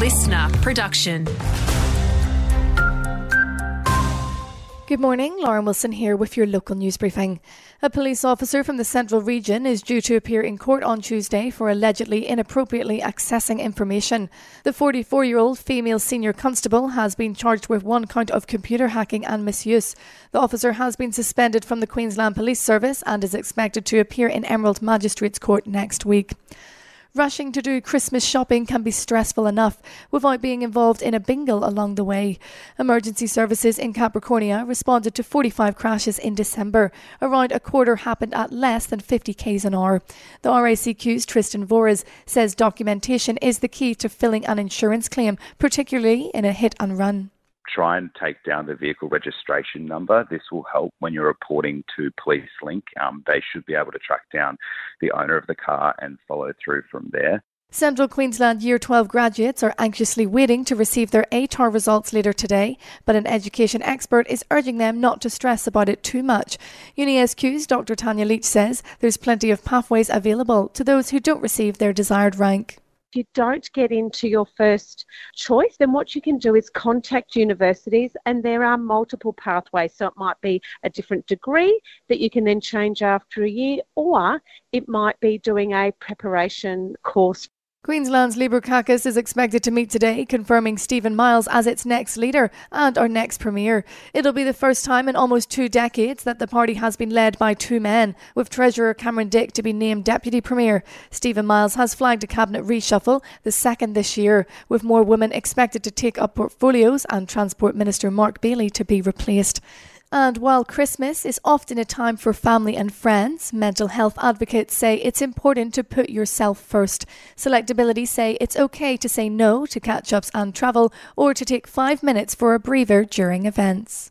listener production. Good morning, Lauren Wilson here with your local news briefing. A police officer from the Central Region is due to appear in court on Tuesday for allegedly inappropriately accessing information. The 44 year old female senior constable has been charged with one count of computer hacking and misuse. The officer has been suspended from the Queensland Police Service and is expected to appear in Emerald Magistrates Court next week. Rushing to do Christmas shopping can be stressful enough without being involved in a bingle along the way. Emergency services in Capricornia responded to 45 crashes in December. Around a quarter happened at less than 50 k's an hour. The RACQ's Tristan Vores says documentation is the key to filling an insurance claim, particularly in a hit and run try and take down the vehicle registration number. This will help when you're reporting to Police Link. Um, they should be able to track down the owner of the car and follow through from there. Central Queensland Year 12 graduates are anxiously waiting to receive their ATAR results later today, but an education expert is urging them not to stress about it too much. UniSQ's Dr. Tanya Leach says there's plenty of pathways available to those who don't receive their desired rank if you don't get into your first choice, then what you can do is contact universities, and there are multiple pathways. So it might be a different degree that you can then change after a year, or it might be doing a preparation course Queensland's Labor caucus is expected to meet today, confirming Stephen Miles as its next leader and our next premier. It'll be the first time in almost two decades that the party has been led by two men, with Treasurer Cameron Dick to be named deputy premier. Stephen Miles has flagged a cabinet reshuffle, the second this year, with more women expected to take up portfolios and Transport Minister Mark Bailey to be replaced. And while Christmas is often a time for family and friends, mental health advocates say it's important to put yourself first. Selectability say it's okay to say no to catch ups and travel or to take five minutes for a breather during events.